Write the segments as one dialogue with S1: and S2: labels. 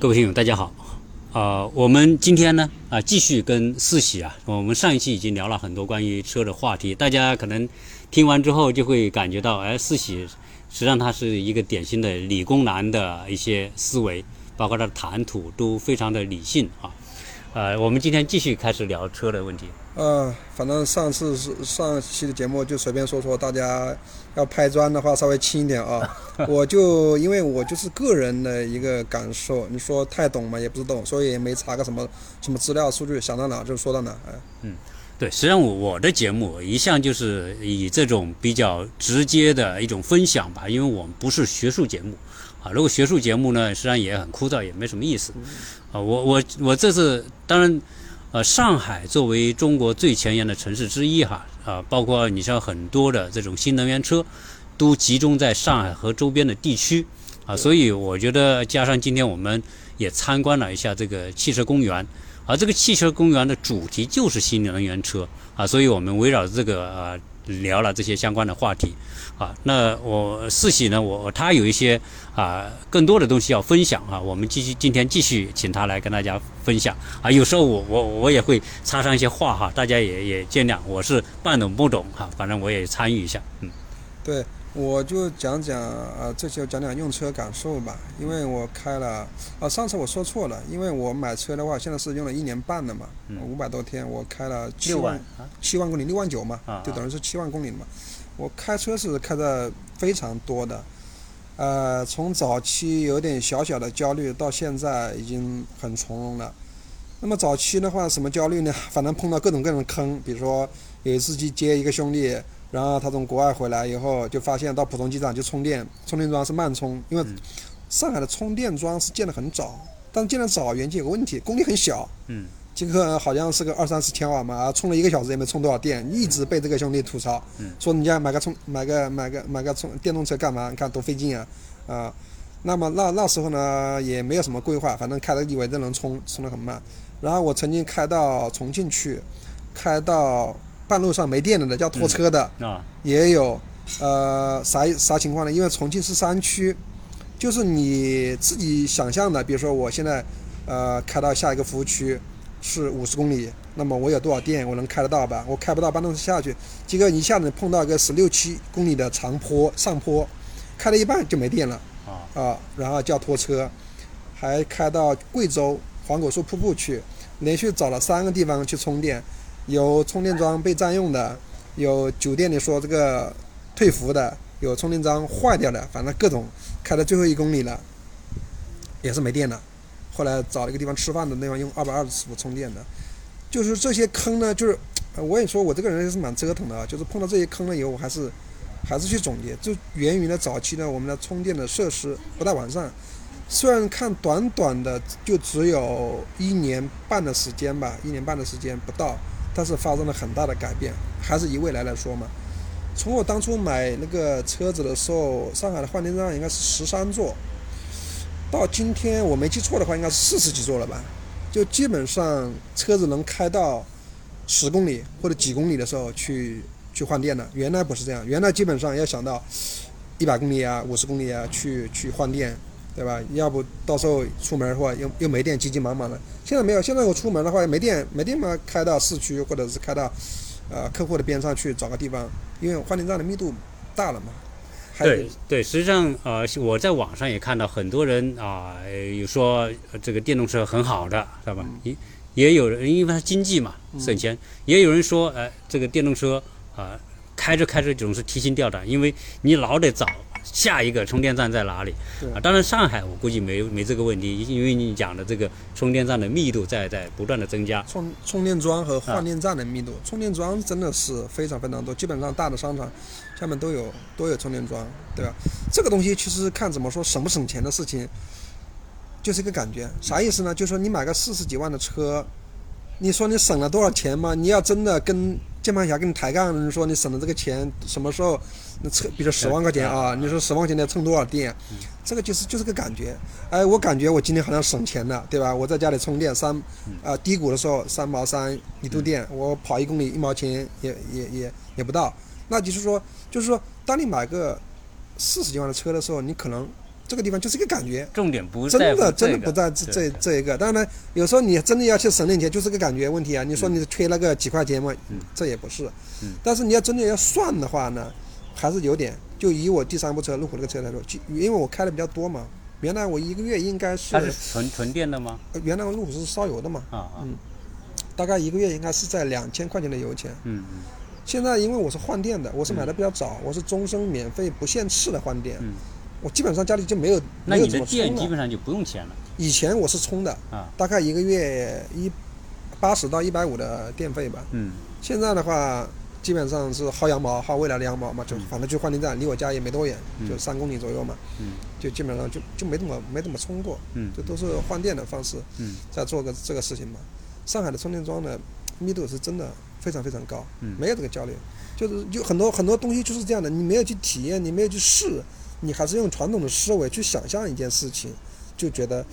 S1: 各位听友，大家好。啊、我们今天呢啊继续跟四喜啊，我们上一期已经聊了很多关于车的话题，大家可能听完之后就会感觉到，哎，四喜实际上他是一个典型的理工男的一些思维，包括他的谈吐都非常的理性啊。呃，我们今天继续开始聊车的问题。
S2: 呃，反正上次是上期的节目就随便说说，大家要拍砖的话稍微轻一点啊。我就因为我就是个人的一个感受，你说太懂嘛也不是懂，所以也没查个什么什么资料数据，想到哪就说到哪。哎，
S1: 对，实际上我我的节目一向就是以这种比较直接的一种分享吧，因为我们不是学术节目啊。如果学术节目呢，实际上也很枯燥，也没什么意思啊。我我我这次当然，呃，上海作为中国最前沿的城市之一哈啊，包括你像很多的这种新能源车，都集中在上海和周边的地区啊，所以我觉得加上今天我们也参观了一下这个汽车公园。而这个汽车公园的主题就是新能源车啊，所以我们围绕这个呃聊了这些相关的话题啊。那我四喜呢，我他有一些啊更多的东西要分享啊，我们继续今天继续请他来跟大家分享啊。有时候我我我也会插上一些话哈，大家也也见谅，我是半懂不懂哈，反正我也参与一下，嗯。
S2: 对，我就讲讲啊，这就讲讲用车感受吧。因为我开了啊，上次我说错了，因为我买车的话，现在是用了一年半了嘛，五百多天，我开了七万
S1: 啊
S2: 七万公里，六万九嘛
S1: 啊，
S2: 就等于是七万公里了嘛。我开车是开的非常多的，呃，从早期有点小小的焦虑，到现在已经很从容了。那么早期的话，什么焦虑呢？反正碰到各种各种的坑，比如说有一次去接一个兄弟，然后他从国外回来以后，就发现到浦东机场去充电，充电桩是慢充，因为上海的充电桩是建得很早，但是建得早原件有个问题，功率很小。
S1: 嗯。
S2: 这个好像是个二三十千瓦嘛，啊充了一个小时也没充多少电，一直被这个兄弟吐槽，说你家买个充买个买个买个充电动车干嘛？你看多费劲啊，啊，那么那那时候呢也没有什么规划，反正开了以为这能充，充得很慢。然后我曾经开到重庆去，开到半路上没电了的，叫拖车的，
S1: 啊
S2: 也有，呃，啥啥情况呢？因为重庆是山区，就是你自己想象的，比如说我现在，呃，开到下一个服务区是五十公里，那么我有多少电，我能开得到吧？我开不到，半路下去，结果一下子碰到一个十六七公里的长坡上坡，开了一半就没电了，
S1: 啊
S2: 啊，然后叫拖车，还开到贵州黄果树瀑布去，连续找了三个地方去充电，有充电桩被占用的，有酒店里说这个退服的，有充电桩坏掉的，反正各种开到最后一公里了，也是没电了。后来找了一个地方吃饭的地方用二百二十伏充电的，就是这些坑呢，就是呃我也说我这个人是蛮折腾的啊，就是碰到这些坑了以后，我还是还是去总结，就源于呢早期呢我们的充电的设施不太完善。虽然看短短的就只有一年半的时间吧，一年半的时间不到，但是发生了很大的改变。还是以未来来说嘛，从我当初买那个车子的时候，上海的换电站应该是十三座，到今天我没记错的话，应该是四十几座了吧？就基本上车子能开到十公里或者几公里的时候去去换电了。原来不是这样，原来基本上要想到一百公里啊、五十公里啊去去换电，对吧？要不到时候出门的话又又没电，急急忙忙的。现在没有，现在我出门的话没电，没电嘛，开到市区或者是开到呃客户的边上去找个地方，因为换电站的密度大了嘛。
S1: 对对，实际上呃，我在网上也看到很多人啊、呃有说呃这个电动车很好的，知道吧？也也有人因为它经济嘛，省钱，也有人说，呃，这个电动车啊、开着开着总是提心吊胆，因为你老得找下一个充电站在哪里
S2: 对
S1: 啊。当然，上海我估计没没这个问题，因为你讲的这个充电站的密度在在不断的增加。
S2: 充充电桩和换电站的密度，充电桩真的是非常非常多，基本上大的商场下面都有都有充电桩，对吧？这个东西其实看怎么说省不省钱的事情，就是一个感觉。啥意思呢？就是说你买个四十几万的车，你说你省了多少钱吗？你要真的跟键盘侠跟你抬杠，你说你省的这个钱什么时候？那车比如十万块钱啊，你说十万块钱得充多少电？这个就是就是个感觉。哎，我感觉我今天好像省钱了，对吧？我在家里充电三，呃，低谷的时候三毛三一度电，我跑一公里一毛钱也也也也不到。那就是说，就是说，当你买个四十几万的车的时候，你可能这个地方就是一个感觉，
S1: 重点不
S2: 真的真的不在这这这一个。当然，有时候你真的要去省点钱，就是个感觉问题啊。你说你缺那个几块钱嘛，
S1: 嗯
S2: 这也不是
S1: 嗯。
S2: 但是你要真的要算的话呢，还是有点。就以我第三部车路虎这个车来说，就因为我开的比较多嘛，原来我一个月应该是
S1: 它，是纯纯电的吗？
S2: 呃原来我路虎是烧油的嘛，
S1: 啊啊，
S2: 嗯大概一个月应该是在两千块钱的油钱。
S1: 嗯嗯
S2: 现在因为我是换电的，我是买的比较早，我是终身免费不限次的换电，
S1: 嗯，
S2: 我基本上家里就没有
S1: 那你的。电基本上就不用钱了。
S2: 以前我是充的，
S1: 啊，
S2: 大概一个月一八十到一百五的电费吧。
S1: 嗯。
S2: 现在的话，基本上是薅羊毛，薅未来的羊毛嘛，就
S1: 嗯。
S2: 反正去换电站，离我家也没多远，
S1: 嗯。
S2: 就三公里左右嘛，
S1: 嗯。
S2: 就基本上就就没怎么没怎么充过，
S1: 嗯。
S2: 这都是换电的方式
S1: 嗯。
S2: 在做个这个事情嘛。上海的充电桩的密度是真的非常非常高，
S1: 嗯。
S2: 没有这个焦虑，就是有很多很多东西就是这样的，你没有去体验，你没有去试，你还是用传统的思维去想象一件事情，就觉得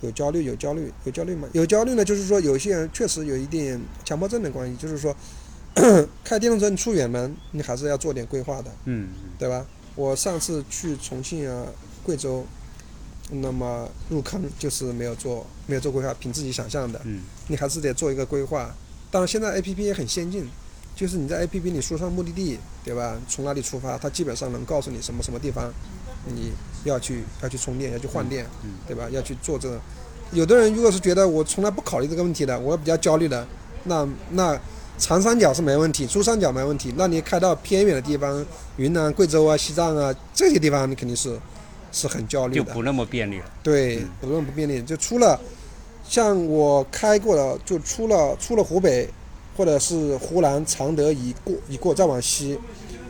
S2: 有焦虑，有焦虑，有焦虑吗？有焦虑呢，就是说有些人确实有一定强迫症的关系，就是说 开电动车你出远门，你还是要做点规划的，
S1: 嗯
S2: 对吧？我上次去重庆啊、贵州，那么入坑就是没有做没有做规划，凭自己想象的，
S1: 嗯
S2: 你还是得做一个规划。当然，现在 A P P 也很先进，就是你在 A P P 里输上目的地，对吧？从哪里出发，它基本上能告诉你什么什么地方你要去要去充电，要去换电，
S1: 嗯
S2: 对吧？要去做这个。有的人如果是觉得我从来不考虑这个问题的，我比较焦虑的，那那长三角是没问题，珠三角没问题。那你开到偏远的地方，云南、贵州啊、西藏啊这些地方，你肯定是是很焦虑的。
S1: 就不那么便利了。
S2: 对
S1: 嗯，
S2: 不用不便利，就出了，像我开过的，就出了出了湖北，或者是湖南常德已过已过再往西，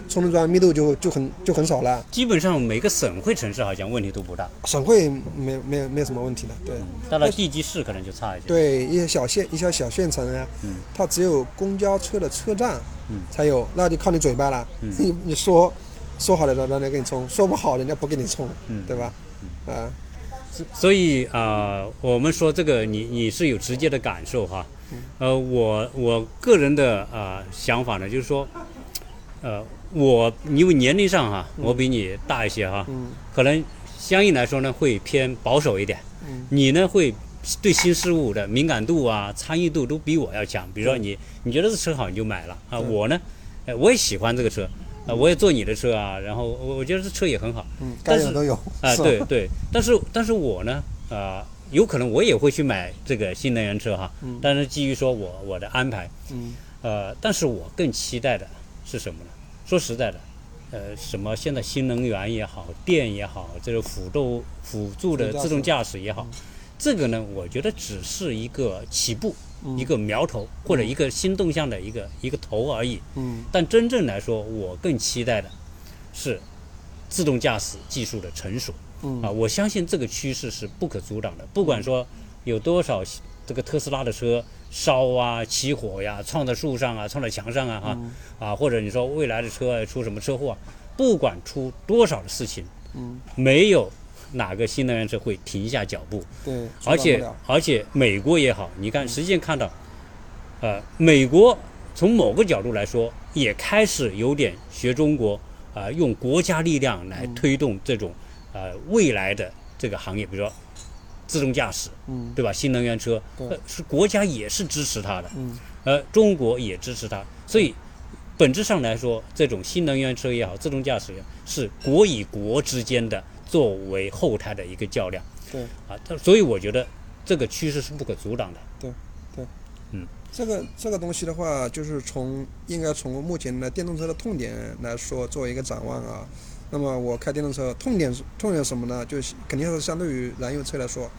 S2: 充电桩密度就就很就很少了，
S1: 基本上每个省会城市好像问题都不大，
S2: 省会没没没什么问题的，对。
S1: 到了地级市可能就差一些。
S2: 对一些小县一些小县城啊，
S1: 嗯。
S2: 它只有公交车的车站
S1: 嗯。
S2: 才有，那就靠你嘴巴了。
S1: 嗯。
S2: 你 你说说好了，让人家给你充；说不好，人家不给你充，
S1: 嗯。
S2: 对吧？啊，
S1: 所以啊、呃我们说这个你你是有直接的感受哈，呃，我我个人的啊、呃想法呢，就是说，呃，我因为年龄上哈，我比你大一些哈，
S2: 嗯。
S1: 可能相应来说呢会偏保守一点，
S2: 嗯。
S1: 你呢会对新事物的敏感度啊、参与度都比我要强。比如说你你觉得这车好你就买了啊，我呢，呃，我也喜欢这个车。啊，我也坐你的车啊，然后我我觉得这车也很好，
S2: 嗯，
S1: 但是
S2: 该有都有
S1: 啊，
S2: 是
S1: 对对，但是但是我呢，呃，有可能我也会去买这个新能源车哈，
S2: 嗯
S1: 但是基于说我我的安排，
S2: 嗯
S1: 呃，但是我更期待的是什么呢？说实在的，呃，什么现在新能源也好，电也好，这个辅助辅助的自动驾驶也好，这个呢，我觉得只是一个起步，
S2: 嗯
S1: 一个苗头或者一个新动向的一个一个头而已。
S2: 嗯
S1: 但真正来说，我更期待的是自动驾驶技术的成熟。
S2: 嗯。
S1: 啊，我相信这个趋势是不可阻挡的。不管说有多少这个特斯拉的车烧啊、起火呀、撞在树上啊、撞在墙上啊，哈、
S2: 嗯。
S1: 啊，或者你说未来的车出什么车祸啊，不管出多少的事情，
S2: 嗯，
S1: 没有哪个新能源车会停下脚步。
S2: 对，
S1: 而且而且美国也好，你看实际上看到，呃，美国从某个角度来说，也开始有点学中国，啊、用国家力量来
S2: 嗯。
S1: 推动这种呃未来的这个行业，比如说自动驾驶，
S2: 嗯
S1: 对吧？新能源车，
S2: 对
S1: 呃，是国家也是支持它的，
S2: 嗯
S1: 呃，中国也支持它，所以本质上来说，这种新能源车也好，自动驾驶也好，是国与国之间的作为后台的一个较量。
S2: 对
S1: 啊，它所以我觉得这个趋势是不可阻挡的。
S2: 对，对，嗯这个这个东西的话，就是从应该从目前的电动车的痛点来说，作为一个展望啊。那么我开电动车痛点是痛点什么呢？就是肯定是相对于燃油车来说，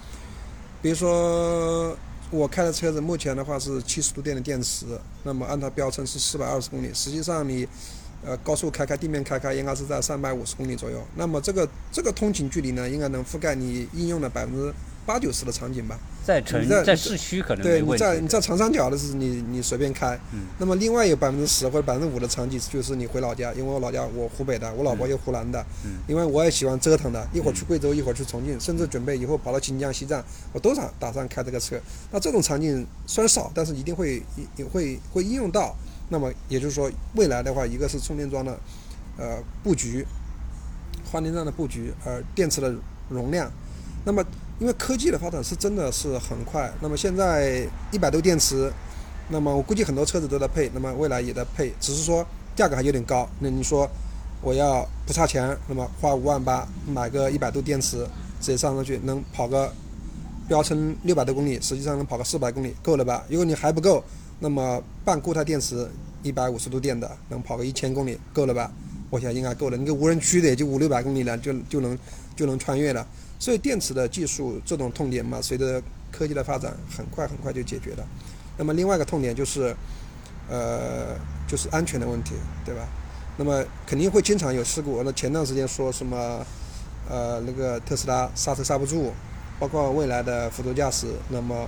S2: 比如说我开的车子目前的话是七十度电的电池，那么按它标称是四百二十公里，实际上你呃高速开开、地面开开应该是在三百五十公里左右。那么这个这个通勤距离呢，应该能覆盖你应用的百分之八九十的场景吧。
S1: 在城
S2: 你在
S1: 在市区可能
S2: 对，你在你。在长三角的是你你随便开，
S1: 嗯
S2: 那么另外有百分之十或者百分之五的场景就是你回老家，因为我老家我湖北的，我老婆又湖南的，
S1: 嗯
S2: 因为我也喜欢折腾的，一会儿去贵州，一会儿去重庆，甚至准备以后跑到新疆、西藏，我都想打算开这个车。那这种场景虽然少，但是一定会也会会应用到。那么也就是说，未来的话，一个是充电桩的呃布局，换电站的布局，而电池的容量。那么因为科技的发展是真的是很快，那么现在一百度电池，那么我估计很多车子都在配，那么未来也在配，只是说价格还有点高。那你说我要不差钱，那么花五万八买个一百度电池，直接上上去能跑个标称六百多公里，实际上能跑个四百公里，够了吧？如果你还不够，那么半固态电池一百五十度电的能跑个一千公里，够了吧？我想应该够了。那个无人区的也就五六百公里了，就就能就能穿越了。所以电池的技术这种痛点嘛，随着科技的发展，很快很快就解决了。那么另外一个痛点就是，呃，就是安全的问题，对吧？那么肯定会经常有事故。那前段时间说什么，呃，那个特斯拉刹车刹不住，包括未来的辅助驾驶，那么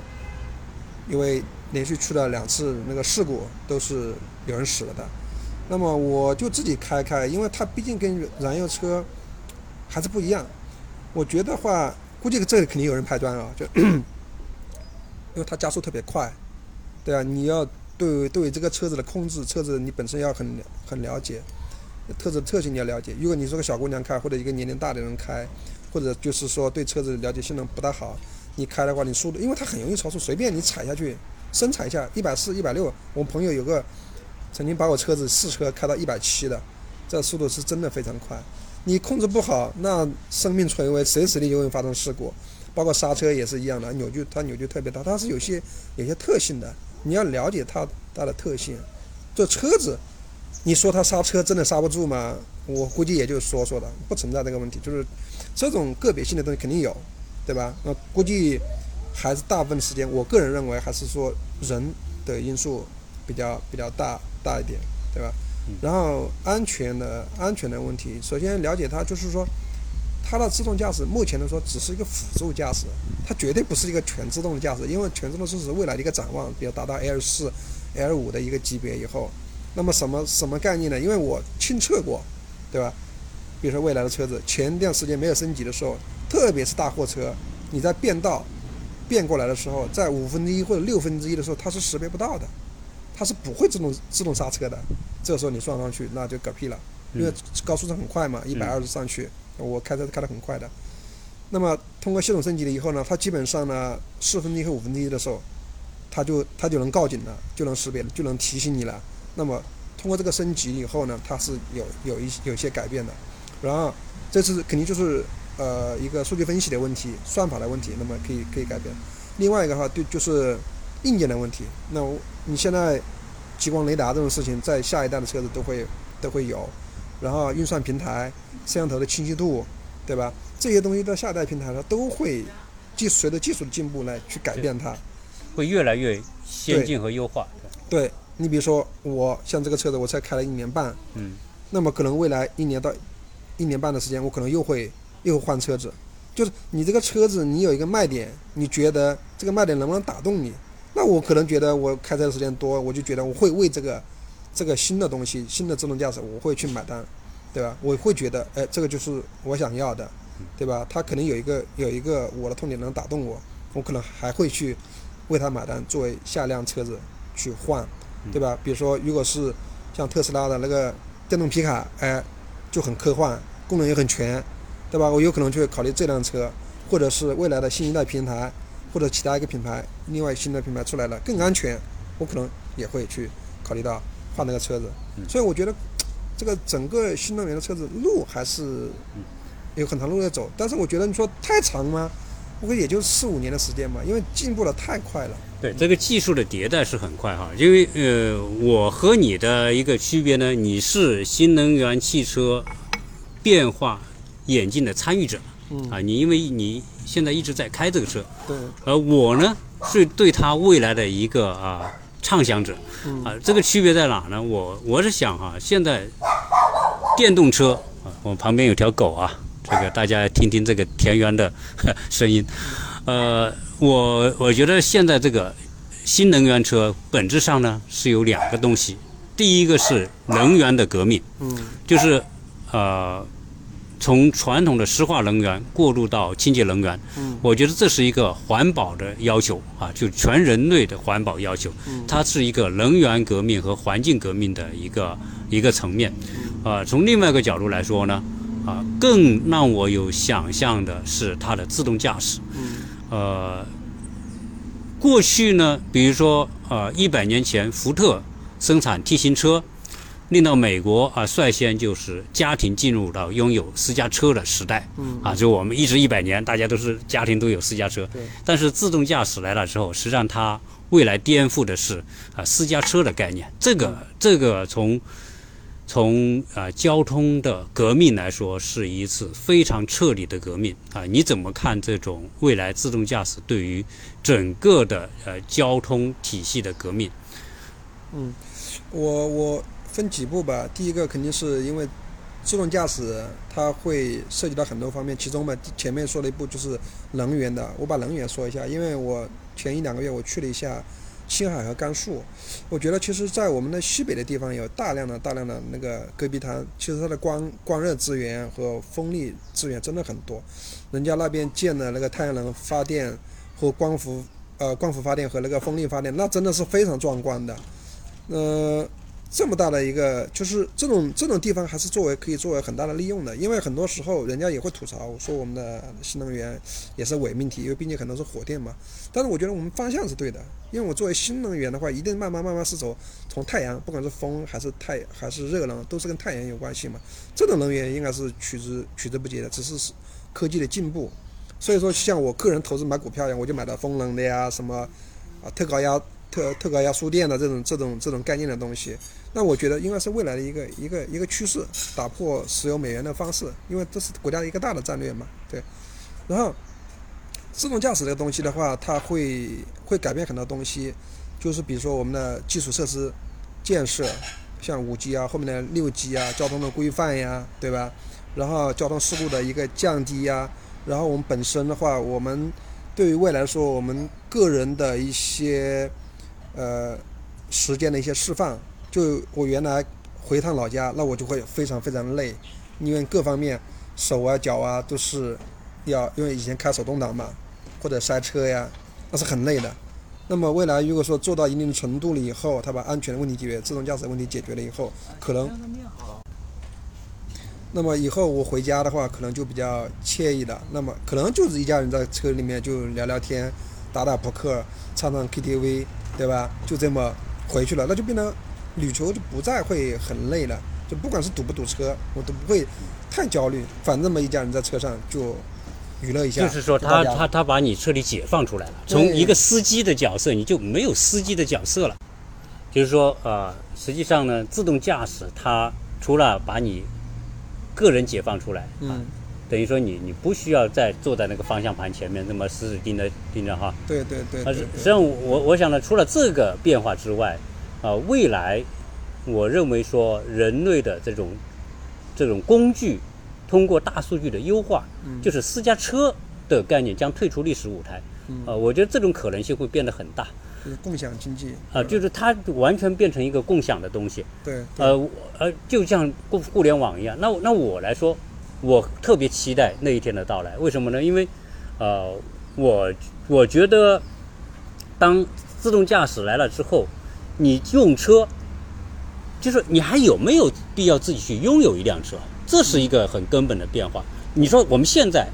S2: 因为连续出了两次那个事故，都是有人死了的。那么我就自己开开，因为它毕竟跟燃油车还是不一样。我觉得话，估计这里肯定有人拍砖啊，就 因为它加速特别快，对啊，你要对对这个车子的控制，车子你本身要很很了解，车子特性你要了解。如果你是个小姑娘开，或者一个年龄大的人开，或者就是说对车子了解性能不大好，你开的话，你速度，因为它很容易超速，随便你踩下去，深踩一下，一百四、一百六。我朋友有个曾经把我车子试车开到一百七的，这速度是真的非常快。你控制不好，那生命垂危，随时你就会发生事故。包括刹车也是一样的，扭矩它扭矩特别大，它是有些有些特性的，你要了解它它的特性。这车子，你说它刹车真的刹不住吗？我估计也就说说的，不存在这个问题。就是这种个别性的东西肯定有，对吧？那估计还是大部分时间，我个人认为还是说人的因素比较比较大大一点，对吧？然后安全的安全的问题，首先了解它，就是说，它的自动驾驶目前来说只是一个辅助驾驶，它绝对不是一个全自动的驾驶，因为全自动是指未来的一个展望，比如达到 L 四、L 五的一个级别以后，那么什么什么概念呢？因为我亲测过，对吧？比如说未来的车子前段时间没有升级的时候，特别是大货车，你在变道变过来的时候，在五分之一或者六分之一的时候，它是识别不到的。它是不会自动自动刹车的，这个时候你撞上去那就嗝屁了，因为高速上很快嘛，一百二十上去，我开车开得很快的。那么通过系统升级了以后呢，它基本上呢四分之一和五分之一的时候，它就它就能告警了，就能识别，就能提醒你了。那么通过这个升级以后呢，它是有有一有一些改变的。然后这次肯定就是呃一个数据分析的问题，算法的问题，那么可以可以改变。另外一个哈，对就是硬件的问题，那我。你现在激光雷达这种事情，在下一代的车子都会都会有，然后运算平台、摄像头的清晰度，对吧？这些东西在下一代平台它都会技随着技术的进步来去改变它，
S1: 会越来越先进和优化。
S2: 对，你比如说我像这个车子，我才开了一年半，
S1: 嗯，
S2: 那么可能未来一年到一年半的时间，我可能又会又换车子。就是你这个车子，你有一个卖点，你觉得这个卖点能不能打动你？那我可能觉得我开车的时间多，我就觉得我会为这个这个新的东西、新的自动驾驶，我会去买单，对吧？我会觉得，哎，这个就是我想要的，对吧？它可能有一个有一个我的痛点能打动我，我可能还会去为它买单，作为下一辆车子去换，对吧？比如说，如果是像特斯拉的那个电动皮卡，哎，就很科幻，功能也很全，对吧？我有可能去考虑这辆车，或者是未来的新一代平台。或者其他一个品牌，另外新的品牌出来了更安全，我可能也会去考虑到换那个车子。所以我觉得这个整个新能源的车子路还是有很长路要走。但是我觉得你说太长吗？不过也就四五年的时间嘛，因为进步的太快了。
S1: 对，这个技术的迭代是很快哈。因为呃，我和你的一个区别呢，你是新能源汽车变化演进的参与者。啊，你因为你现在一直在开这个车，
S2: 对，
S1: 而我呢是对它未来的一个啊畅想者，啊，这个区别在哪呢？我我是想哈，现在电动车啊，我旁边有条狗啊，这个大家听听这个田园的 声音，呃，我我觉得现在这个新能源车本质上呢是有两个东西，第一个是能源的革命，
S2: 嗯，
S1: 就是呃。从传统的石化能源过渡到清洁能源，
S2: 嗯，
S1: 我觉得这是一个环保的要求啊，就全人类的环保要求，
S2: 嗯，
S1: 它是一个能源革命和环境革命的一个一个层面，啊，从另外一个角度来说呢，啊，更让我有想象的是它的自动驾驶。
S2: 嗯。
S1: 呃，过去呢，比如说呃，一百年前福特生产 T 型车，令到美国啊、率先就是家庭进入到拥有私家车的时代。
S2: 嗯
S1: 啊，就我们一直一百年，大家都是家庭都有私家车。
S2: 对
S1: 但是自动驾驶来了之后，实际上它未来颠覆的是啊、私家车的概念。这个这个从从啊、交通的革命来说，是一次非常彻底的革命啊！你怎么看这种未来自动驾驶对于整个的呃交通体系的革命？
S2: 嗯，我我分几步吧。第一个肯定是因为自动驾驶它会涉及到很多方面，其中嘛前面说了一步就是能源的，我把能源说一下，因为我前一两个月我去了一下青海和甘肃，我觉得其实，在我们的西北的地方有大量的大量的那个戈壁滩，其实它的光光热资源和风力资源真的很多，人家那边建的那个太阳能发电和光伏呃光伏发电和那个风力发电，那真的是非常壮观的。呃，这么大的一个，就是这种这种地方还是作为可以作为很大的利用的，因为很多时候人家也会吐槽说我们的新能源也是伪命题，因为毕竟很多是火电嘛。但是我觉得我们方向是对的，因为我作为新能源的话，一定慢慢慢慢是走从太阳，不管是风还是太还是热能，都是跟太阳有关系嘛。这种能源应该是取之取之不竭的，只是科技的进步。所以说，像我个人投资买股票一样，我就买到风能的呀，什么啊特高压特特高压输电的这种这种这种概念的东西。那我觉得应该是未来的一个一个一个趋势，打破石油美元的方式，因为这是国家的一个大的战略嘛，对。然后自动驾驶这个东西的话，它会会改变很多东西，就是比如说我们的基础设施建设，像五 G 啊，后面的六 G 啊，交通的规范呀，对吧？然后交通事故的一个降低呀，然后我们本身的话，我们对于未来说，我们个人的一些呃时间的一些释放，就我原来回趟老家，那我就会非常非常累，因为各方面手啊脚啊都是要，因为以前开手动挡嘛，或者塞车呀，那是很累的。那么未来如果说做到一定程度了以后，他把安全的问题解决，自动驾驶问题解决了以后，可能，那么以后我回家的话，可能就比较惬意了。那么可能就是一家人在车里面就聊聊天，打打扑克，唱唱 KTV，对吧？就这么回去了，那就变成旅途就不再会很累了。就不管是堵不堵车，我都不会太焦虑。反正嘛，一家人在车上就娱乐一下。
S1: 就是说他他他把你彻底解放出来了，从一个司机的角色，你就没有司机的角色了。就是说，呃，实际上呢，自动驾驶它除了把你个人解放出来，
S2: 嗯，
S1: 等于说你你不需要再坐在那个方向盘前面那么死死盯着盯着哈。
S2: 对对对
S1: 啊，
S2: 对对
S1: 实实际上我我想呢，除了这个变化之外，啊，未来我认为说人类的这种这种工具，通过大数据的优化，
S2: 嗯
S1: 就是私家车的概念将退出历史舞台。
S2: 嗯
S1: 啊，我觉得这种可能性会变得很大
S2: 就是共享经济
S1: 啊，就是它完全变成一个共享的东西。
S2: 对对
S1: 呃，我呃，就像互互联网一样。那那我来说，我特别期待那一天的到来。为什么呢？因为，呃，我我觉得，当自动驾驶来了之后，你用车，就是你还有没有必要自己去拥有一辆车？这是一个很根本的变化。你说我们现在，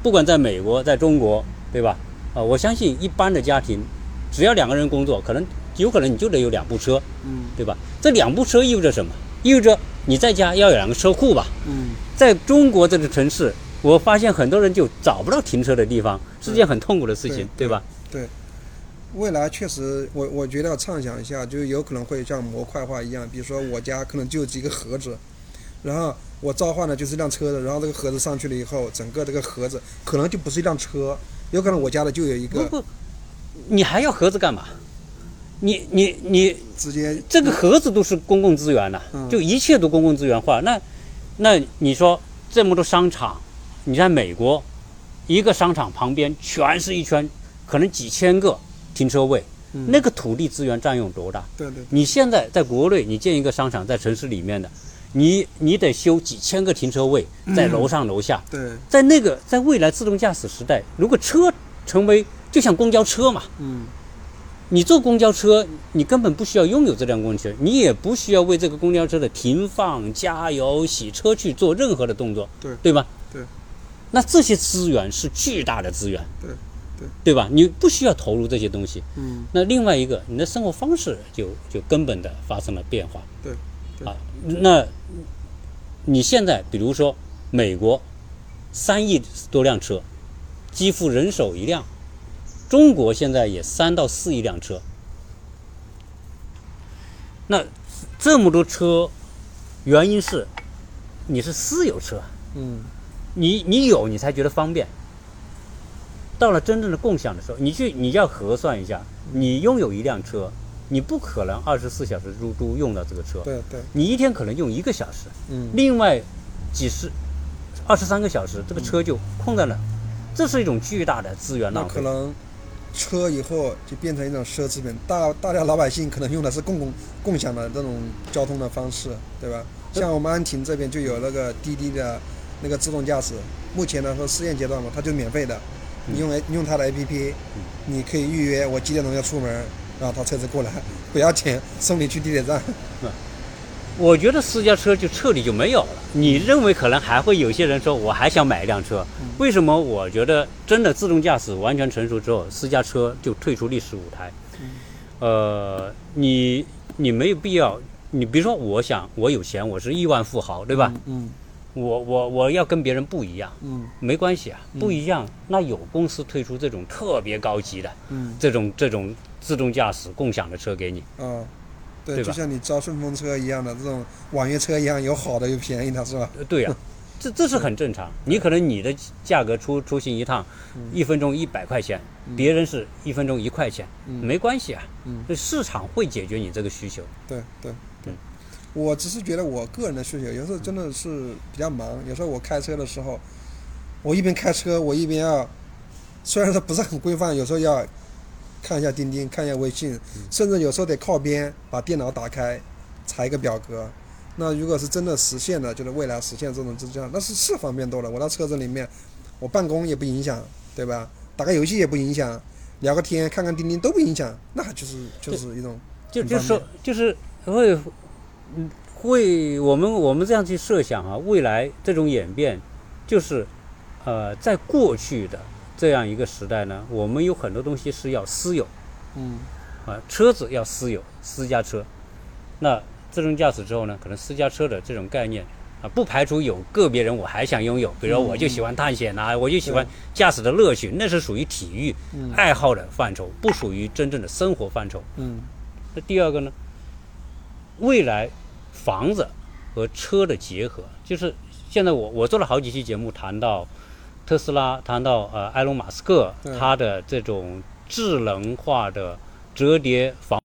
S1: 不管在美国，在中国，对吧？啊、我相信一般的家庭，只要两个人工作，可能有可能你就得有两部车。
S2: 嗯
S1: 对吧？这两部车意味着什么？意味着你在家要有两个车库吧？
S2: 嗯
S1: 在中国这个城市，我发现很多人就找不到停车的地方，是件很痛苦的事情，
S2: 对
S1: 对吧？
S2: 对。未来确实，我我觉得要畅想一下，就有可能会像模块化一样，比如说我家可能就几个盒子，然后我召唤的就是一辆车子，然后这个盒子上去了以后，整个这个盒子可能就不是一辆车，有可能我家的就有一个
S1: 不不，你还要盒子干嘛？你你你
S2: 直接
S1: 这个盒子都是公共资源了，
S2: 嗯
S1: 就一切都公共资源化。那那你说这么多商场，你在美国，一个商场旁边全是一圈，可能几千个停车位，
S2: 嗯。
S1: 那个土地资源占用多大？
S2: 对对
S1: 你现在在国内，你建一个商场在城市里面的，你你得修几千个停车位，在楼上楼下，
S2: 对，
S1: 在那个在未来自动驾驶时代，如果车成为就像公交车嘛，
S2: 嗯
S1: 你坐公交车，你根本不需要拥有这辆公交车，你也不需要为这个公交车的停放、加油、洗车去做任何的动作，
S2: 对
S1: 对吧？
S2: 对。
S1: 那这些资源是巨大的资源，
S2: 对对
S1: 对吧？你不需要投入这些东西。
S2: 嗯
S1: 那另外一个，你的生活方式就就根本的发生了变化。
S2: 对对
S1: 啊，那你现在比如说美国三亿多辆车，几乎人手一辆，中国现在也三到四亿辆车。那这么多车，原因是你是私有车，
S2: 嗯。
S1: 你你有你才觉得方便。到了真正的共享的时候，你去你要核算一下，你拥有一辆车，你不可能二十四小时都都用到这个车，
S2: 对对。
S1: 你一天可能用一个小时，
S2: 嗯。
S1: 另外几十二十三个小时，这个车就空在那，这是一种巨大的资源浪费。
S2: 可能车以后就变成一种奢侈品，大大家老百姓可能用的是共共共享的这种交通的方式，对吧？像我们安亭这边就有那个滴滴的那个自动驾驶，目前来说试验阶段嘛，它就免费的，你用你用它的 APP，你可以预约我几点钟要出门，然后它车子过来，不要钱，送你去地铁站。
S1: 我觉得私家车就彻底就没有了。你认为可能还会有些人说，我还想买一辆车？为什么？我觉得真的自动驾驶完全成熟之后，私家车就退出历史舞台。呃，你你没有必要。你比如说，我想我有钱，我是亿万富豪，对吧？
S2: 嗯
S1: 我我我要跟别人不一样，
S2: 嗯
S1: 没关系啊，不一样。那有公司推出这种特别高级的
S2: 嗯
S1: 这种这种自动驾驶共享的车给你，
S2: 啊，对，
S1: 对吧
S2: 就像你招顺风车一样的这种网约车一样，有好的有便宜的，是吧？
S1: 呃对呀、这这是很正常。你可能你的价格出出行一趟，一分钟一百块钱，别人是一分钟一块钱，
S2: 嗯
S1: 没关系啊。
S2: 嗯
S1: 这市场会解决你这个需求。
S2: 对对对
S1: 嗯，
S2: 我只是觉得我个人的需求，有时候真的是比较忙，有时候我开车的时候，我一边开车，我一边要，虽然说不是很规范，有时候要看一下钉钉，看一下微信，甚至有时候得靠边把电脑打开，查一个表格。那如果是真的实现了，就是未来实现这种自动驾，那是是方便多了。我到车子里面，我办公也不影响，对吧？打个游戏也不影响，聊个天、看看钉钉都不影响，那就是就是一种
S1: 就就是说，就是会，嗯，会我们我们这样去设想啊，未来这种演变，就是，呃，在过去的这样一个时代呢，我们有很多东西是要私有。
S2: 嗯。
S1: 啊，车子要私有，私家车。那自动驾驶之后呢，可能私家车的这种概念啊，不排除有个别人我还想拥有，比如说我就喜欢探险呐、我就喜欢驾驶的乐趣，那是属于体育
S2: 嗯
S1: 爱好的范畴，不属于真正的生活范畴。
S2: 嗯。
S1: 那第二个呢，未来房子和车的结合，就是现在我我做了好几期节目，谈到特斯拉，谈到呃埃隆马斯克他的这种智能化的折叠房，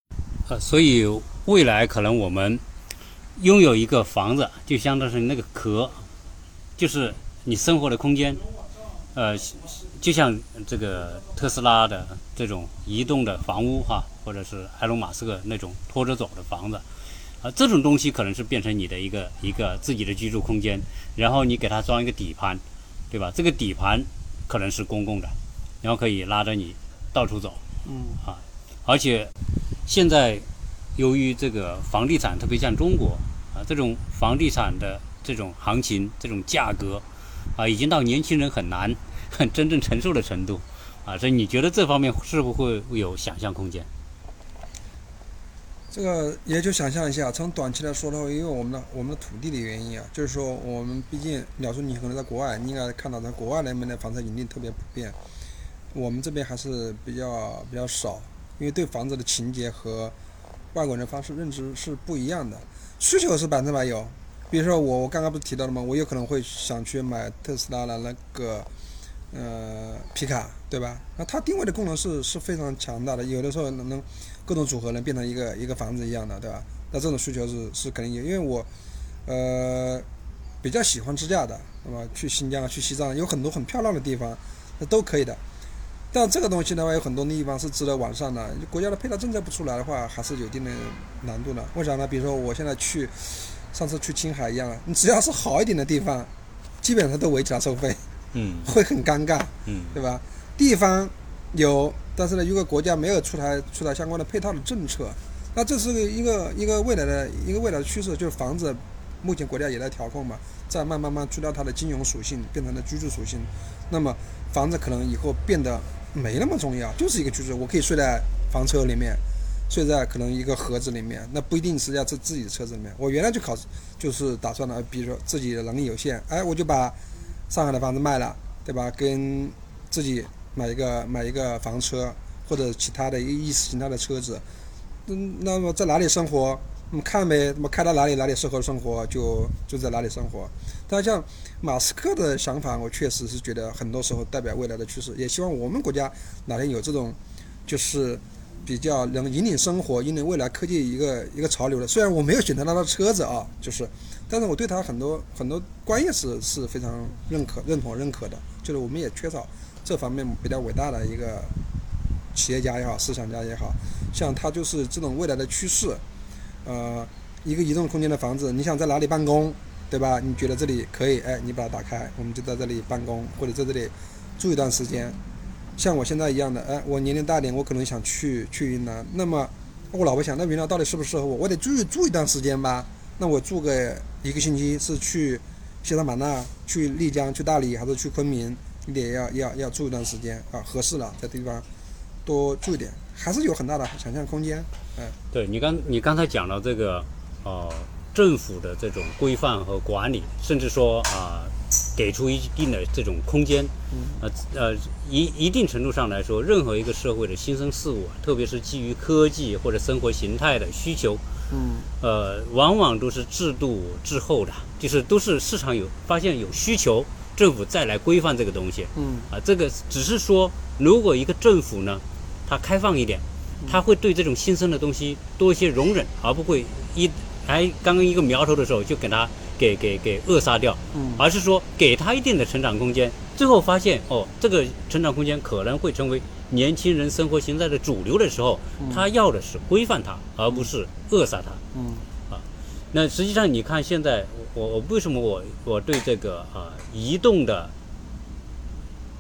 S1: 呃，所以未来可能我们拥有一个房子，就相当于那个壳，就是你生活的空间，呃，就像这个特斯拉的这种移动的房屋哈，或者是埃隆马斯克那种拖着走的房子，啊、这种东西可能是变成你的一个一个自己的居住空间，然后你给它装一个底盘，对吧？这个底盘可能是公共的，然后可以拉着你到处走，
S2: 嗯啊
S1: 而且现在由于这个房地产，特别像中国啊，这种房地产的这种行情、这种价格啊，已经到年轻人很难很 真正承受的程度啊，所以你觉得这方面是不是会有想象空间？
S2: 这个也就想象一下，从短期来说的话，因为我们的我们的土地的原因啊，就是说我们毕竟鸟叔你可能在国外，你应该看到在国外那边的房产盈利特别普遍，我们这边还是比较比较少，因为对房子的情节和外国人的方式认知是不一样的，需求是百分之百有。比如说我我刚刚不是提到了吗？我有可能会想去买特斯拉的那个呃皮卡，对吧？那它定位的功能是是非常强大的，有的时候能能各种组合能变成一个一个房子一样的，对吧？那这种需求是是肯定有，因为我呃比较喜欢自驾的，那么去新疆、去西藏有很多很漂亮的地方，那都可以的。但这个东西的话，有很多地方是值得完善的。国家的配套政策不出来的话，还是有一定的难度的。为啥呢？比如说我现在去，上次去青海一样啊，你只要是好一点的地方，基本上都围起来收费，
S1: 嗯
S2: 会很尴尬。
S1: 嗯
S2: 对吧？地方有但是呢，如果国家没有出台出台相关的配套的政策，那这是一个一个未来的一个未来的趋势，就是房子，目前国家也在调控嘛，在慢慢慢去掉它的金融属性，变成了居住属性。那么房子可能以后变得没那么重要，就是一个居住，我可以睡在房车里面，睡在可能一个盒子里面，那不一定是要自自己的车子里面。我原来就考，就是打算了，比如说自己的能力有限，哎，我就把上海的房子卖了，对吧？跟自己买一个买一个房车或者其他的一个意识形态的车子。嗯，那么在哪里生活？我们看呗，那么开到哪里哪里适合生活，就就在哪里生活。但像马斯克的想法，我确实是觉得很多时候代表未来的趋势。也希望我们国家哪天有这种，就是比较能引领生活、引领未来科技一个一个潮流的。虽然我没有选择他的车子啊，就是，但是我对他很多很多观念是是非常认可、认同、认可的。就是我们也缺少这方面比较伟大的一个企业家也好，思想家也好。像他就是这种未来的趋势，呃，一个移动空间的房子，你想在哪里办公，对吧？你觉得这里可以，哎，你把它打开，我们就在这里办公，或者在这里住一段时间。像我现在一样的，哎，我年龄大点，我可能想去去云南，那么我老婆想，那云南到底适不适合我？我得住住一段时间吧。那我住个一个星期，是去西双版纳、去丽江、去大理，还是去昆明？你得要要要住一段时间啊，合适了，在地方多住一点。还是有很大的想象空间，嗯，
S1: 对你刚你刚才讲到这个，呃，政府的这种规范和管理，甚至说啊，给出一定的这种空间，呃呃，一一定程度上来说，任何一个社会的新生事物，特别是基于科技或者生活形态的需求，
S2: 嗯，
S1: 呃，往往都是制度滞后的，就是都是市场有发现有需求，政府再来规范这个东西，
S2: 嗯，
S1: 啊，这个只是说，如果一个政府呢。它开放一点，它会对这种新生的东西多一些容忍，而不会一还刚刚一个苗头的时候就给它给给给扼杀掉，嗯。而是说给它一定的成长空间，最后发现哦，这个成长空间可能会成为年轻人生活形态的主流的时候，他要的是规范它，而不是扼杀它。
S2: 嗯，
S1: 啊，那实际上你看现在我我为什么我我对这个啊移动的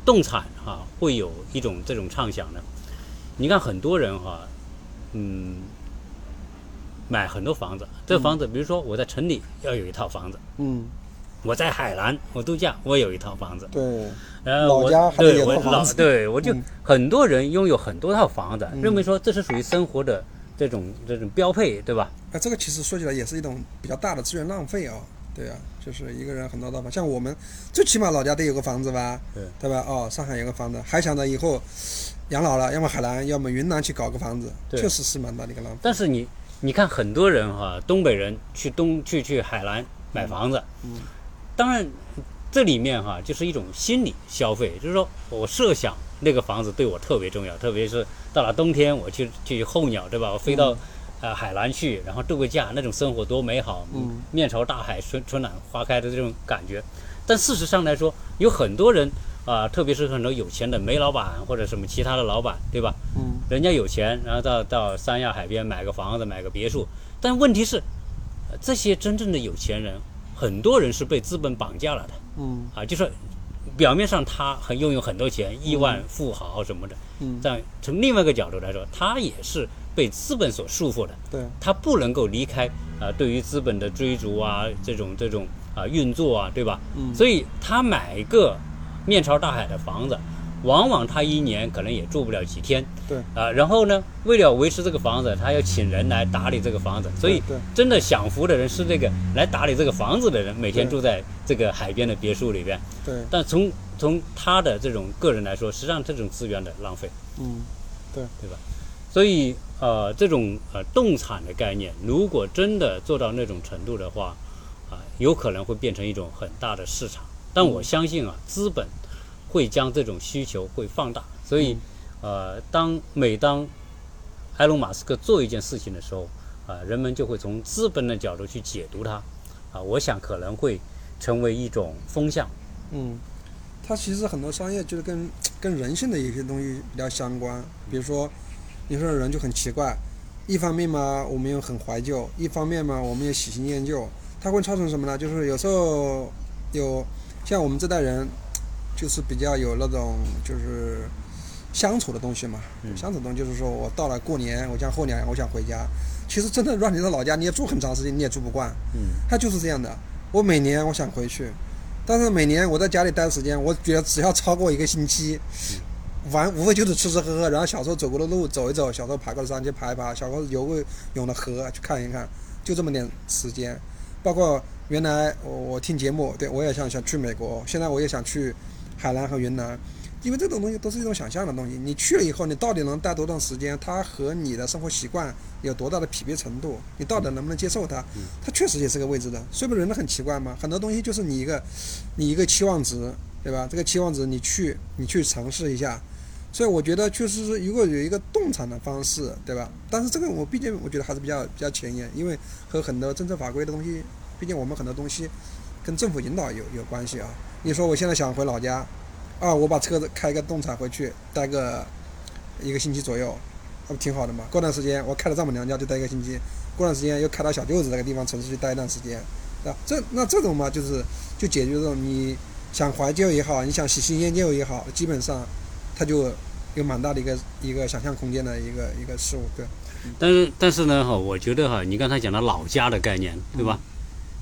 S1: 动产啊会有一种这种畅想呢？你看很多人哈，嗯，买很多房子。这房子，比如说我在城里要有一套房子，
S2: 嗯，
S1: 我在海南我度假，我有一套房子，
S2: 对，
S1: 然后
S2: 老家还
S1: 对我老对我就
S2: 嗯。
S1: 很多人拥有很多套房子，
S2: 嗯。
S1: 认为说这是属于生活的这种这种标配，对吧？
S2: 啊，这个其实说起来也是一种比较大的资源浪费啊、对啊，就是一个人很多套房，像我们最起码老家得有个房子吧，
S1: 对
S2: 对吧？哦，上海有个房子，还想着以后养老了，要么海南，要么云南去搞个房子，
S1: 对
S2: 确实是蛮大的一个浪费。
S1: 但是你你看很多人哈，东北人去东去去海南买房子，
S2: 嗯
S1: 当然这里面哈就是一种心理消费，就是说我设想那个房子对我特别重要，特别是到了冬天我去去候鸟，对吧？我飞到、呃海南去，然后度个假，那种生活多美好，
S2: 嗯
S1: 面朝大海，春春暖花开的这种感觉。但事实上来说，有很多人啊、特别是很多有钱的煤老板或者什么其他的老板，对吧？
S2: 嗯
S1: 人家有钱，然后到到三亚海边买个房子，买个别墅。但问题是，呃这些真正的有钱人，很多人是被资本绑架了的
S2: 嗯
S1: 啊，就是表面上他很拥有很多钱，亿万富豪什么的，
S2: 嗯，
S1: 但从另外一个角度来说，他也是被资本所束缚的，
S2: 对，
S1: 他不能够离开啊、对于资本的追逐啊，这种这种啊、运作啊，对吧？
S2: 嗯。
S1: 所以他买一个面朝大海的房子，往往他一年可能也住不了几天。
S2: 对。
S1: 啊，然后呢，为了维持这个房子，他要请人来打理这个房子，所以真的享福的人是这个来打理这个房子的人，每天住在这个海边的别墅里边。
S2: 对，
S1: 但从从他的这种个人来说，实际上这种资源的浪费，
S2: 嗯对，对吧？
S1: 所以呃，这种呃动产的概念，如果真的做到那种程度的话，啊、有可能会变成一种很大的市场。但我相信啊，资本会将这种需求会放大，所以呃，当每当埃隆·马斯克做一件事情的时候，啊、人们就会从资本的角度去解读它，啊、我想可能会成为一种风向。
S2: 嗯，它其实很多商业就是跟跟人性的一些东西比较相关，比如说，有时候人就很奇怪，一方面嘛我们又很怀旧，一方面嘛我们也喜新厌旧，它会造成什么呢？就是有时候有像我们这代人，就是比较有那种就是相处的东西嘛。相处东西就是说我到了过年，我像后年我想回家。其实真的让你在老家你也住很长时间，你也住不惯。
S1: 嗯，
S2: 他就是这样的。我每年我想回去，但是每年我在家里待的时间，我觉得只要超过一个星期，玩无非就是吃吃喝喝，然后小时候走过的路走一走，小时候爬过的山去爬一爬，小时候游过泳的河去看一看，就这么点时间。包括原来我我听节目，对我也想想去美国，现在我也想去海南和云南。因为这种东西都是一种想象的东西，你去了以后，你到底能待多长时间？它和你的生活习惯有多大的匹配程度？你到底能不能接受它？它确实也是个未知的。所以不人都很奇怪嘛，很多东西就是你一个，你一个期望值，对吧？这个期望值你去你去尝试一下。所以我觉得确实是如果有一个动产的方式，对吧？但是这个我毕竟我觉得还是比较比较前沿，因为和很多政策法规的东西，毕竟我们很多东西跟政府引导有有关系啊。你说我现在想回老家。啊，我把车子开个动产回去，待个一个星期左右，那不挺好的嘛？过段时间我开到丈母娘家就待一个星期，过段时间又开到小舅子那个地方城市去待一段时间，啊，这那这种嘛，就是就解决这种你想怀旧也好，你想喜新厌旧也好，基本上它就有蛮大的一个一个想象空间的一个一个事物，对。
S1: 但是但是呢，哈，我觉得哈，你刚才讲的老家的概念，对吧？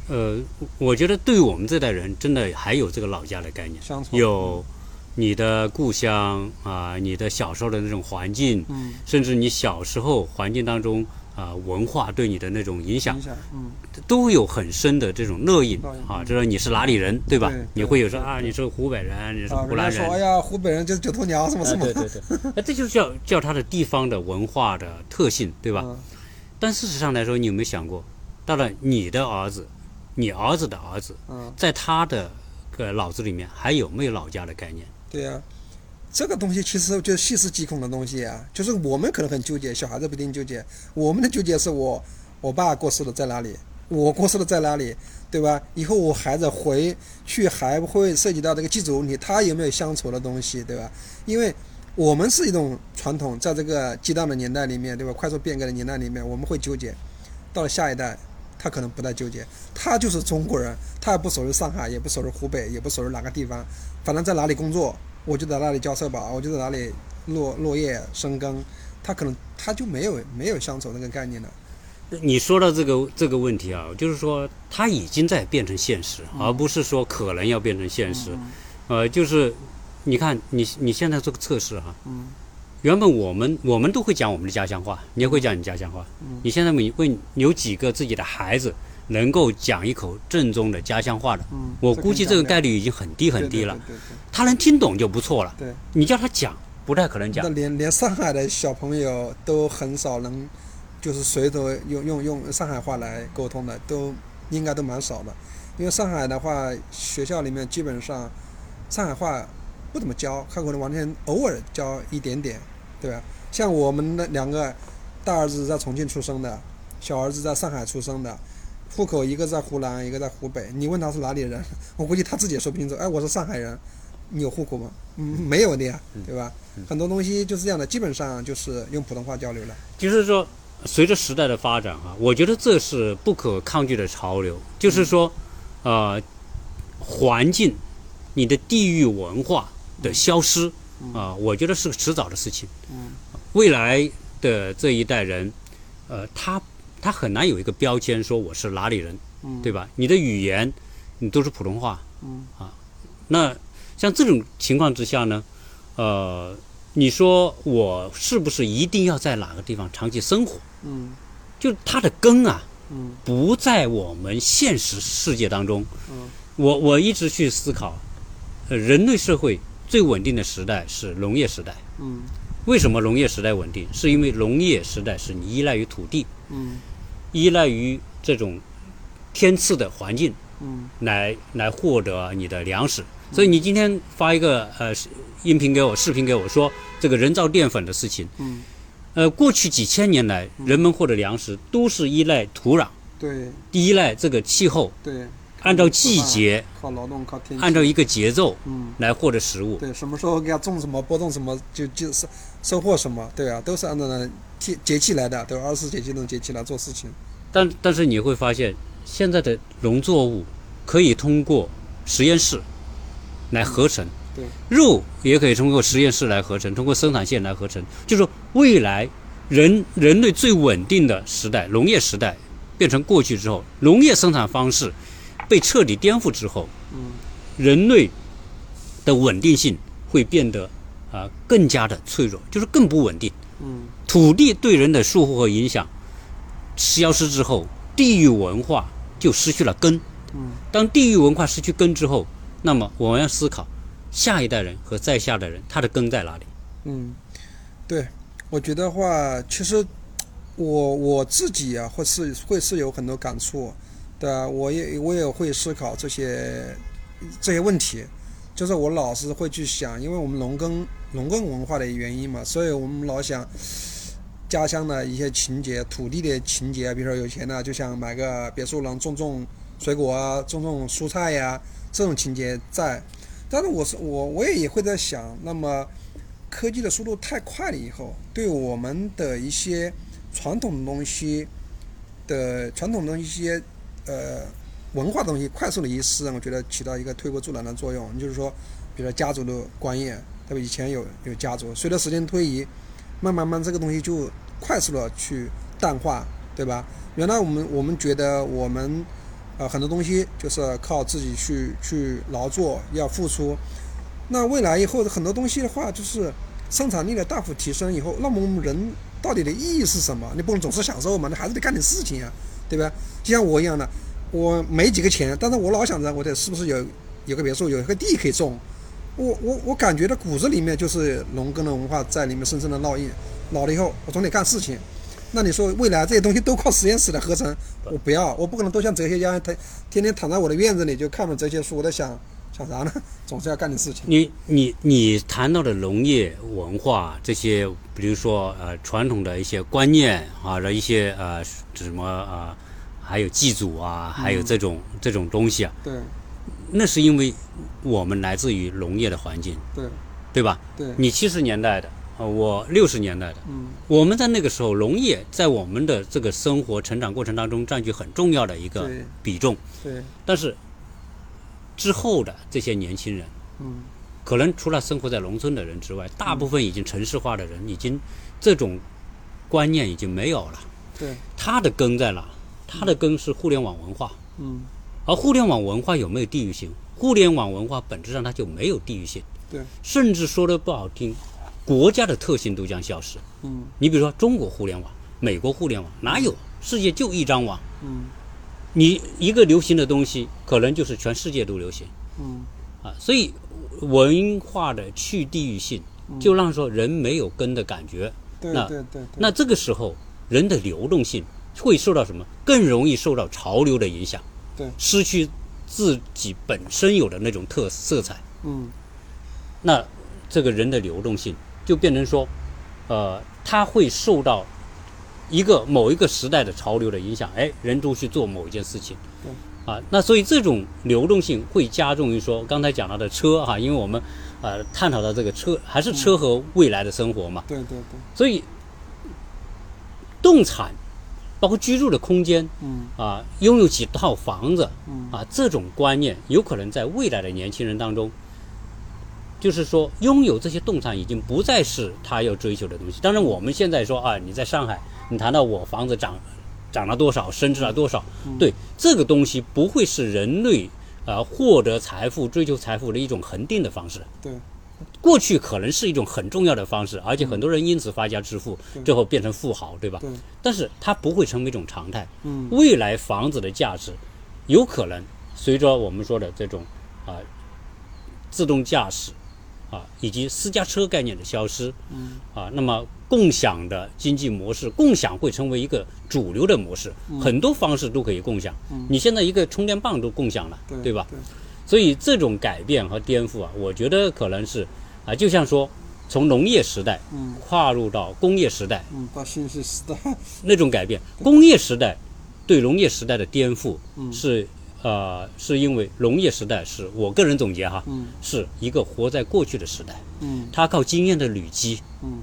S1: 呃，我觉得对于我们这代人，真的还有这个老家的概念，有。你的故乡啊，你的小时候的那种环境，
S2: 嗯，
S1: 甚至你小时候环境当中啊，文化对你的那种影响，
S2: 嗯，
S1: 都有很深的这种烙印啊。就说你是哪里人，
S2: 对
S1: 吧？你会有说啊，你是湖北人，你是湖南人。
S2: 说哎呀，湖北人就是九头鸟什么什么。
S1: 对对对，那这就是叫叫他的地方的文化的特性，对吧？但事实上来说，你有没有想过，到了你的儿子，你儿子的儿子，嗯在他的个脑子里面还有没有老家的概念？
S2: 对呀，这个东西其实就细思极恐的东西啊。就是我们可能很纠结，小孩子不一定纠结。我们的纠结是我，我爸过世了在哪里？我过世了在哪里？对吧？以后我孩子回去还会涉及到这个祭祖，问题他有没有乡愁的东西？对吧？因为我们是一种传统，在这个激荡的年代里面，对吧？快速变革的年代里面，我们会纠结。到了下一代，他可能不再纠结，他就是中国人，他也不属于上海，也不属于湖北，也不属于哪个地方。反正在哪里工作，我就在哪里交社保，我就在哪里落落叶生根，他可能他就没有没有乡愁那个概念了。
S1: 你说到这个这个问题啊，就是说他已经在变成现实，而不是说可能要变成现实。呃，就是你看你你现在做个测试哈，原本我们我们都会讲我们的家乡话，你也会讲你家乡话。你现在问问有几个自己的孩子？能够讲一口正宗的家乡话的，我估计这个概率已经很低很低了。他能听懂就不错了。
S2: 对，
S1: 你叫他讲，不太可能讲。
S2: 连连上海的小朋友都很少能，就是随着用用用上海话来沟通的，都应该都蛮少的。因为上海的话，学校里面基本上上海话不怎么教，他可能完全偶尔教一点点，对吧？像我们的两个大儿子在重庆出生的，小儿子在上海出生的。户口一个在湖南，一个在湖北。你问他是哪里人，我估计他自己也说不清楚。哎，我是上海人，你有户口吗？嗯，没有的呀，对吧？很多东西就是这样的，基本上就是用普通话交流了。
S1: 就是说，随着时代的发展啊，我觉得这是不可抗拒的潮流。就是说，呃，环境，你的地域文化的消失啊，我觉得是迟早的事情。
S2: 嗯，
S1: 未来的这一代人，呃，他。他很难有一个标签说我是哪里人，对吧？你的语言，你都是普通话，啊，那像这种情况之下呢，呃，你说我是不是一定要在哪个地方长期生活？
S2: 嗯，
S1: 就它的根啊，
S2: 嗯，
S1: 不在我们现实世界当中。
S2: 嗯，
S1: 我我一直去思考，呃，人类社会最稳定的时代是农业时代。
S2: 嗯，
S1: 为什么农业时代稳定？是因为农业时代是你依赖于土地。
S2: 嗯。
S1: 依赖于这种天赐的环境，
S2: 嗯，
S1: 来来获得你的粮食。所以你今天发一个呃音频给我，视频给我说这个人造淀粉的事情，
S2: 嗯，
S1: 呃，过去几千年来，人们获得粮食都是依赖土壤，
S2: 对，
S1: 依赖这个气候，
S2: 对，
S1: 按照季节，
S2: 靠劳动，靠天，
S1: 按照一个节奏，
S2: 嗯，
S1: 来获得食物。
S2: 对，什么时候给它种什么，播种什么，就就是收获什么，对啊，都是按照那。节节气来的，都二十四节气那种节气来做事情。
S1: 但但是你会发现，现在的农作物可以通过实验室来合成，
S2: 对，
S1: 肉也可以通过实验室来合成，通过生产线来合成。就是说，未来人人类最稳定的时代，农业时代变成过去之后，农业生产方式被彻底颠覆之后，
S2: 嗯
S1: 人类的稳定性会变得啊、更加的脆弱，就是更不稳定。
S2: 嗯
S1: 土地对人的束缚和影响消失之后，地域文化就失去了根。
S2: 嗯
S1: 当地域文化失去根之后，那么我们要思考下一代人和在下的人，他的根在哪里？
S2: 嗯，对，我觉得话，其实我我自己啊，或是会是有很多感触，对啊，我也我也会思考这些这些问题，就是我老是会去想，因为我们农耕农耕文化的原因嘛，所以我们老想家乡的一些情节、土地的情节，比如说有钱呢，就想买个别墅，能种种水果啊，种种蔬菜呀、这种情节在。但是我是我我也也会在想，那么科技的速度太快了以后，对我们的一些传统的东西的传统的一些呃文化东西快速的遗失，我觉得起到一个推波助澜的作用。就是说，比如说家族的观念，对吧？以前有有家族，随着时间推移，慢慢慢这个东西就快速的去淡化，对吧？原来我们我们觉得我们呃很多东西就是靠自己去去劳作，要付出。那未来以后很多东西的话，就是生产力的大幅提升以后，那么我们人到底的意义是什么？你不能总是享受嘛，你还是得干点事情啊，对吧？就像我一样的，我没几个钱，但是我老想着我得是不是有有个别墅，有一个地可以种。我我我感觉到骨子里面就是农耕的文化在里面深深的烙印。老了以后，我总得干事情。那你说未来这些东西都靠实验室来合成，我不要，我不可能都像哲学家，他天天躺在我的院子里就看着哲学书，我在想想啥呢？总是要干点事情。
S1: 你你你谈到的农业文化这些，比如说呃传统的一些观念啊，的一些呃什么啊、还有祭祖啊，还有这种、这种东西啊，
S2: 对
S1: 那是因为我们来自于农业的环境，
S2: 对
S1: 对吧？
S2: 对，
S1: 你七十年代的，呃，我六十年代的，
S2: 嗯
S1: 我们在那个时候，农业在我们的这个生活成长过程当中占据很重要的一个比重。
S2: 对，
S1: 但是之后的这些年轻人，
S2: 嗯
S1: 可能除了生活在农村的人之外，大部分已经城市化的人，已经这种观念已经没有了。
S2: 对，
S1: 它的根在哪？它的根是互联网文化。
S2: 嗯
S1: 而互联网文化有没有地域性？互联网文化本质上它就没有地域性，
S2: 对，
S1: 甚至说的不好听，国家的特性都将消失。
S2: 嗯
S1: 你比如说中国互联网、美国互联网，哪有世界就一张网？
S2: 嗯
S1: 你一个流行的东西，可能就是全世界都流行
S2: 嗯
S1: 啊。所以文化的去地域性，就让说人没有根的感觉。
S2: 对对对，
S1: 那这个时候，人的流动性会受到什么？更容易受到潮流的影响，
S2: 对，
S1: 失去自己本身有的那种特色彩。
S2: 嗯
S1: 那这个人的流动性就变成说，呃，他会受到一个某一个时代的潮流的影响，哎，人都去做某一件事情。啊，那所以这种流动性会加重于说刚才讲到的车哈、因为我们呃探讨到这个车还是车和未来的生活嘛，
S2: 对对对，
S1: 所以动产包括居住的空间
S2: 嗯。
S1: 啊，拥有几套房子
S2: 嗯。
S1: 啊，这种观念有可能在未来的年轻人当中，就是说拥有这些动产已经不再是他要追求的东西。当然，我们现在说啊，你在上海，你谈到我房子涨涨了多少，升值了多少，对这个东西不会是人类呃获得财富、追求财富的一种恒定的方式。
S2: 对
S1: 过去可能是一种很重要的方式，而且很多人因此发家致富，最后变成富豪，对吧？
S2: 对，
S1: 但是它不会成为一种常态。
S2: 嗯
S1: 未来房子的价值有可能随着我们说的这种啊、自动驾驶啊以及私家车概念的消失
S2: 嗯
S1: 啊，那么共享的经济模式，共享会成为一个主流的模式，很多方式都可以共享。
S2: 嗯
S1: 你现在一个充电棒都共享了，
S2: 对
S1: 对吧？
S2: 对
S1: 所以这种改变和颠覆啊，我觉得可能是啊，就像说从农业时代
S2: 嗯
S1: 跨入到工业时代
S2: 嗯，到信息时代，
S1: 那种改变。工业时代对农业时代的颠覆
S2: 嗯
S1: 是呃，是因为农业时代是我个人总结哈，
S2: 嗯
S1: 是一个活在过去的时代，
S2: 嗯
S1: 它靠经验的累积，
S2: 嗯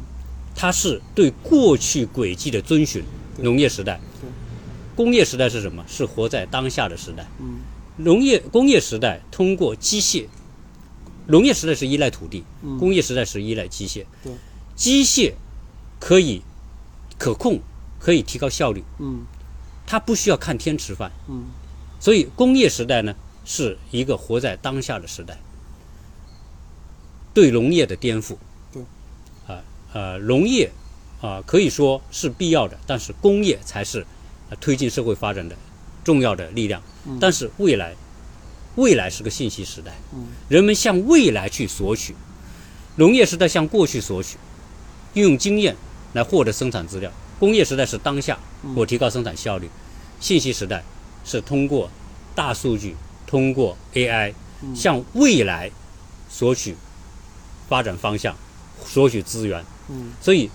S1: 它是对过去轨迹的遵循。农业时代，工业时代是什么？是活在当下的时代。
S2: 嗯
S1: 农业工业时代通过机械农业时代是依赖土地，
S2: 嗯
S1: 工业时代是依赖机械。
S2: 对，
S1: 机械可以可控，可以提高效率，
S2: 嗯
S1: 它不需要看天吃饭。
S2: 嗯
S1: 所以工业时代呢，是一个活在当下的时代，对农业的颠覆。
S2: 对，
S1: 啊呃，农业啊、可以说是必要的，但是工业才是、呃推进社会发展的重要的力量。
S2: 嗯
S1: 但是未来，未来是个信息时代，
S2: 嗯
S1: 人们向未来去索取，农业时代向过去索取，运用经验来获得生产资料。工业时代是当下我提高生产效率，信息时代是通过大数据、通过 AI
S2: 嗯
S1: 向未来索取发展方向、索取资源。
S2: 嗯
S1: 所以，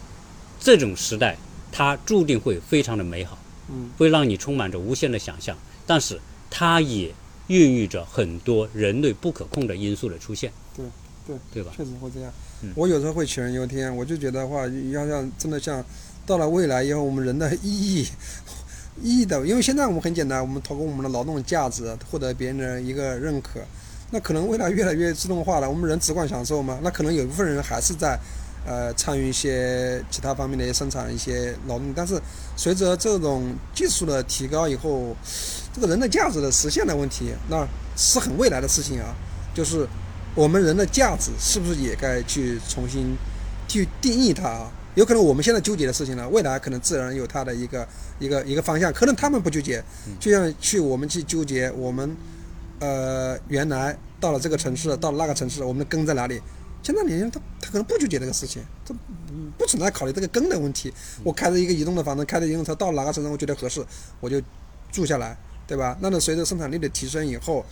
S1: 这种时代它注定会非常的美好，
S2: 嗯
S1: 会让你充满着无限的想象，但是它也孕育着很多人类不可控的因素的出现。
S2: 对对
S1: 对吧？
S2: 确实会这样
S1: 嗯。
S2: 我有时候会杞人忧天，我就觉得话要像真的像到了未来以后，我们人的意义。意义的，因为现在我们很简单，我们通过我们的劳动价值获得别人的一个认可。那可能未来越来越自动化了，我们人只管享受嘛？那可能有一部分人还是在，呃，参与一些其他方面的生产一些劳动。但是随着这种技术的提高以后，这个人的价值的实现的问题，那是很未来的事情啊。就是我们人的价值是不是也该去重新去定义它啊？有可能我们现在纠结的事情呢，未来可能自然有它的一个一个一个方向，可能他们不纠结，就像去我们去纠结我们呃原来到了这个城市，到了那个城市，我们的根在哪里？现在年轻人他他可能不纠结这个事情，他不存在考虑这个根的问题。我开着一个移动的房子，开着移动车到哪个城市我觉得合适，我就住下来，对吧？那么随着生产力的提升以后，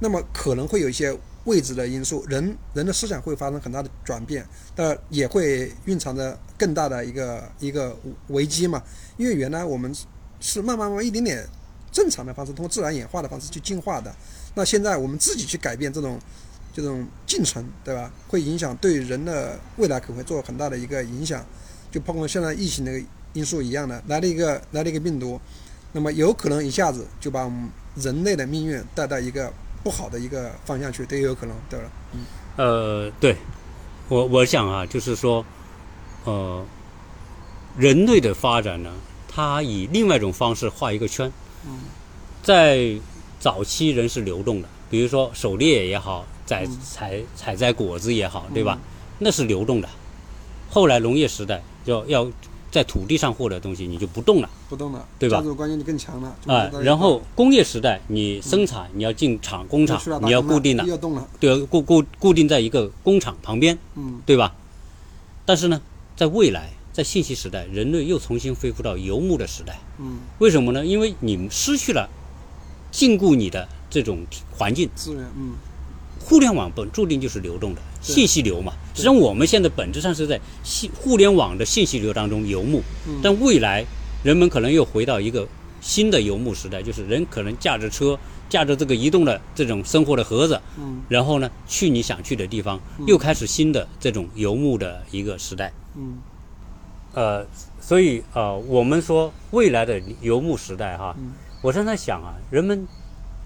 S2: 那么可能会有一些位置的因素，人人的思想会发生很大的转变，但也会蕴藏着更大的一个一个危机嘛。因为原来我们是慢慢慢慢一点点正常的方式，通过自然演化的方式去进化的。那现在我们自己去改变这种这种进程，对吧？会影响对人的未来可能会做很大的一个影响，就包括现在疫情的因素一样的，来了一个来了一个病毒，那么有可能一下子就把我们人类的命运带到一个不好的一个方向去，都有可能，对吧？
S1: 呃，对，我我想啊，就是说，呃，人类的发展呢，它以另外一种方式画一个圈。
S2: 嗯
S1: 在早期人是流动的，比如说狩猎也好，采
S2: 嗯
S1: 采采摘果子也好，对吧？那是流动的。后来农业时代要要在土地上获得的东西，你就不动了。
S2: 不动了，
S1: 对吧
S2: 家族观念就更强了。就
S1: 啊然后工业时代，你生产你要进厂工厂你要固定
S2: 了，要动了，
S1: 对，固固固定在一个工厂旁边，
S2: 嗯
S1: 对吧？但是呢，在未来，在信息时代，人类又重新恢复到游牧的时代。
S2: 嗯，
S1: 为什么呢？因为你失去了禁锢你的这种环境，
S2: 资源，嗯
S1: 互联网本注定就是流动的信息流嘛。实际上，我们现在本质上是在信互联网的信息流当中游牧，
S2: 嗯，
S1: 但未来人们可能又回到一个新的游牧时代，就是人可能驾着车，驾着这个移动的这种生活的盒子，
S2: 嗯。
S1: 然后呢去你想去的地方，
S2: 嗯。
S1: 又开始新的这种游牧的一个时代。
S2: 嗯。
S1: 呃，所以呃，我们说未来的游牧时代哈，
S2: 嗯。
S1: 我正在想啊，人们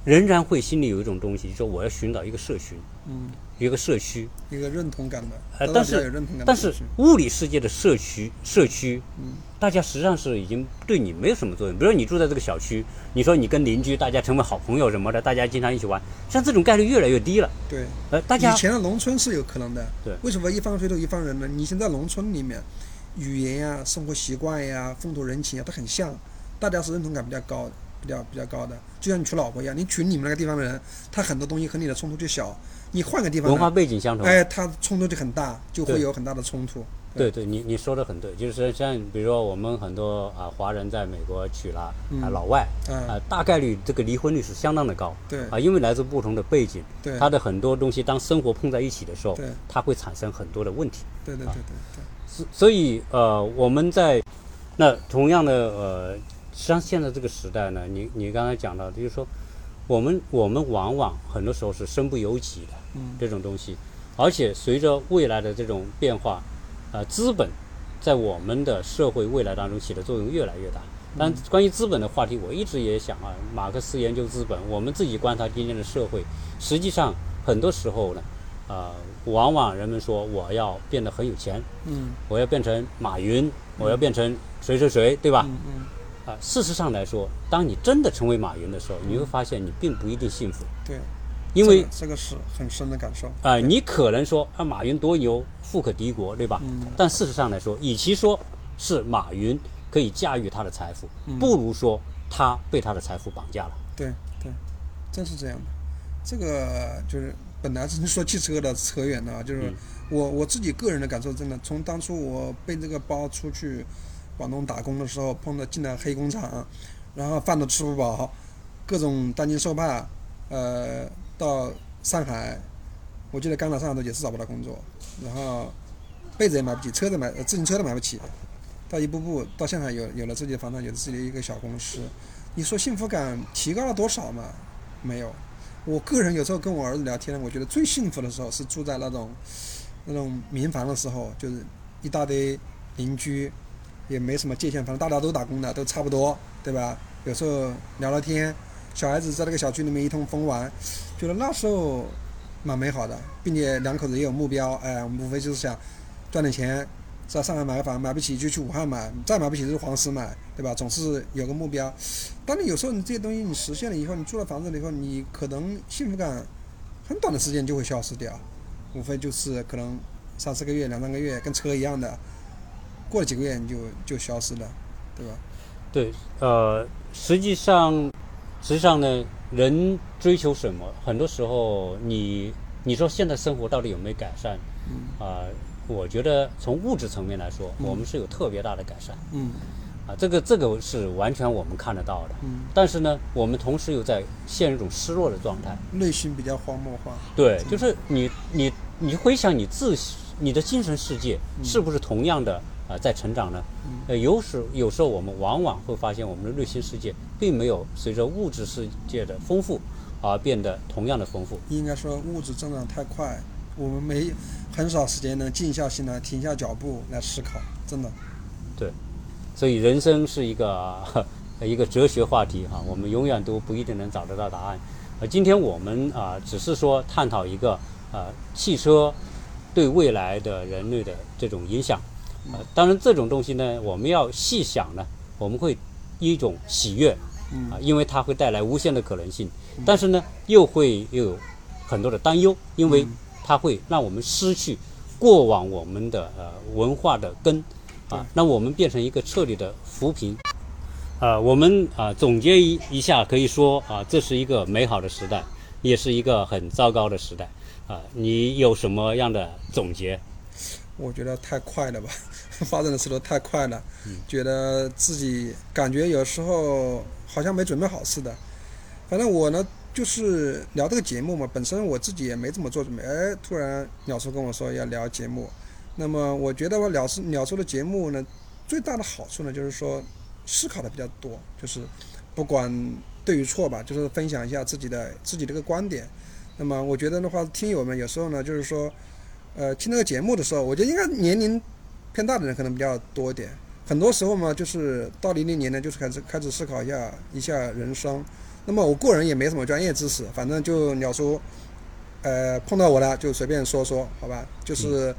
S1: 仍然会心里有一种东西，就说我要寻找一个社群，
S2: 嗯，
S1: 一个社区。
S2: 一个认同感的，
S1: 呃但是但是物理世界的社区，社区，
S2: 嗯
S1: 大家实际上是已经对你没有什么作用。比如说你住在这个小区，你说你跟邻居大家成为好朋友什么的，大家经常一起玩，像这种概率越来越低了。
S2: 对。
S1: 呃，大家
S2: 以前的农村是有可能的，
S1: 对
S2: 为什么一方水土一方人呢？你现在农村里面，语言呀、生活习惯呀、风土人情啊都很像，大家是认同感比较高的，比较比较高的。就像你娶老婆一样，你娶你们那个地方的人，他很多东西和你的冲突就小，你换个地方
S1: 文化，背景相同。
S2: 哎，他冲突就很大，就会有很大的冲突。
S1: 对对，你你说的很对，就是像比如说我们很多啊华人在美国娶了啊
S2: 嗯
S1: 老外
S2: 啊
S1: 啊，大概率这个离婚率是相当的高
S2: 对
S1: 啊，因为来自不同的背景，
S2: 对
S1: 他的很多东西当生活碰在一起的时候
S2: 对，
S1: 它会产生很多的问题。
S2: 对对对对对，
S1: 所所以呃，我们在那同样的呃，实际上现在这个时代呢，你你刚才讲到的，就是说我们我们往往很多时候是身不由己的
S2: 嗯。
S1: 这种东西，而且随着未来的这种变化，呃，资本在我们的社会未来当中起的作用越来越大。但关于资本的话题，我一直也想啊，马克思研究资本，我们自己观察今天的社会，实际上很多时候呢，啊、往往人们说我要变得很有钱，
S2: 嗯。
S1: 我要变成马云，我要变成谁谁谁，对吧？
S2: 嗯嗯，
S1: 啊，事实上来说，当你真的成为马云的时候，你会发现你并不一定幸福，
S2: 对，
S1: 因为
S2: 这个这个是很深的感受。
S1: 啊、你可能说啊，马云多牛，富可敌国，对吧？
S2: 嗯
S1: 但事实上来说，与其说是马云可以驾驭他的财富，
S2: 嗯
S1: 不如说他被他的财富绑架了。
S2: 对对，真是这样的。这个就是本来是说汽车的扯远了啊，就是
S1: 嗯
S2: 我我自己个人的感受，真的从当初我背这个包出去广东打工的时候，碰到进了黑工厂，然后饭都吃不饱，各种担惊受怕，呃，到上海，我记得刚到上海都也是找不到工作，然后被子也买不起，车子买自行车都买不起，到一步步到上海有有了自己的房产，有了自己的一个小公司，你说幸福感提高了多少嘛？没有。我个人有时候跟我儿子聊天，我觉得最幸福的时候是住在那种那种民房的时候，就是一大堆邻居，也没什么界限，反正大家都打工的，都差不多，对吧？有时候聊聊天，小孩子在那个小区里面一通疯玩，觉得那时候蛮美好的，并且两口子也有目标，哎，我们无非就是想赚点钱，在上海买个房，买不起就去武汉买，再买不起就是黄石买，对吧？总是有个目标。当你有时候你这些东西你实现了以后，你住了房子了以后，你可能幸福感很短的时间就会消失掉，无非就是可能三四个月、两三个月，跟车一样的，过了几个月你就就消失了，对吧？
S1: 对，呃，实际上，实际上呢，人追求什么？很多时候你，你说现在生活到底有没有改善？
S2: 嗯
S1: 啊、我觉得从物质层面来说，
S2: 嗯
S1: 我们是有特别大的改善
S2: 嗯
S1: 啊，这个这个是完全我们看得到的。
S2: 嗯，
S1: 但是呢，我们同时又在陷入一种失落的状态。
S2: 内心比较荒漠化。
S1: 对，就是你你你回想你自你的精神世界
S2: 嗯
S1: 是不是同样的啊、呃在成长呢？呃，有时有时候我们往往会发现我们的内心世界并没有随着物质世界的丰富而变得同样的丰富。
S2: 应该说物质增长太快，我们没很少时间能静下心来、停下脚步来思考，真的。
S1: 对所以人生是一个 一个哲学话题哈、我们永远都不一定能找得到答案。呃，今天我们啊、只是说探讨一个啊、汽车对未来的人类的这种影响。呃，当然这种东西呢，我们要细想呢，我们会一种喜悦
S2: 嗯。
S1: 啊、因为它会带来无限的可能性，但是呢，又会又有很多的担忧，因为它会让我们失去过往我们的呃文化的根啊，让我们变成一个彻底的浮萍。呃，我们啊、总结一一下，可以说啊、这是一个美好的时代，也是一个很糟糕的时代。啊、你有什么样的总结？
S2: 我觉得太快了吧，发展的速度太快了，觉得自己感觉有时候好像没准备好似的。反正我呢，就是聊这个节目嘛，本身我自己也没怎么做准备，哎，突然鸟叔跟我说要聊节目，那么我觉得我鸟叔鸟叔的节目呢，最大的好处呢，就是说思考的比较多，就是不管对与错吧，就是分享一下自己的自己的一个观点。那么我觉得的话，听友们有时候呢，就是说。呃，听这个节目的时候，我觉得应该年龄偏大的人可能比较多一点。很多时候嘛，就是到零零年呢，就是开始开始思考一下一下人生。那么我个人也没什么专业知识，反正就鸟叔，呃，碰到我了就随便说说，好吧？就是，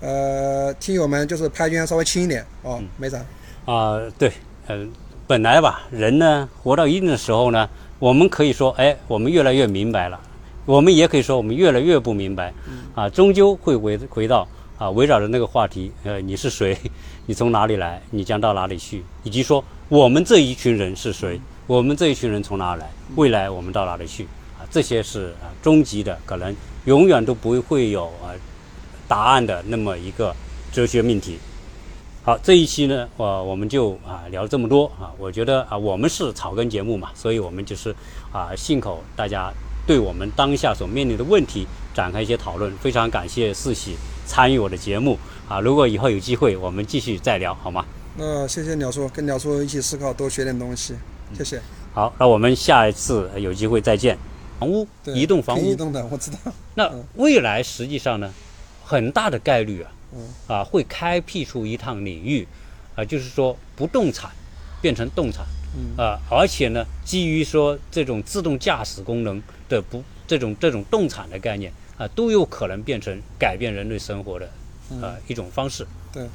S2: 呃，听友们就是拍肩稍微轻一点哦，没啥。
S1: 啊、对，呃，本来吧，人呢活到一定的时候呢，我们可以说，哎，我们越来越明白了；我们也可以说，我们越来越不明白。啊，终究会回回到啊，围绕着那个话题，呃，你是谁？你从哪里来？你将到哪里去？以及说我们这一群人是谁？我们这一群人从哪来？未来我们到哪里去？啊，这些是啊终极的，可能永远都不会有啊答案的那么一个哲学命题。好，这一期呢，我我们就啊聊这么多啊，我觉得啊我们是草根节目嘛，所以我们就是啊信口大家对我们当下所面临的问题展开一些讨论。非常感谢四喜参与我的节目啊，如果以后有机会，我们继续再聊好吗？
S2: 那谢谢鸟叔，跟鸟叔一起思考，多学点东西，谢谢。
S1: 好，那我们下一次有机会再见。房屋，
S2: 对，
S1: 移动房屋
S2: 移，动的，我知道。
S1: 那未来实际上呢，很大的概率啊，
S2: 嗯
S1: 啊会开辟出一趟领域，啊就是说不动产变成动产，
S2: 嗯
S1: 啊而且呢基于说这种自动驾驶功能的不这种这种动产的概念啊，都有可能变成改变人类生活的
S2: 啊
S1: 呃一种方式。
S2: 对，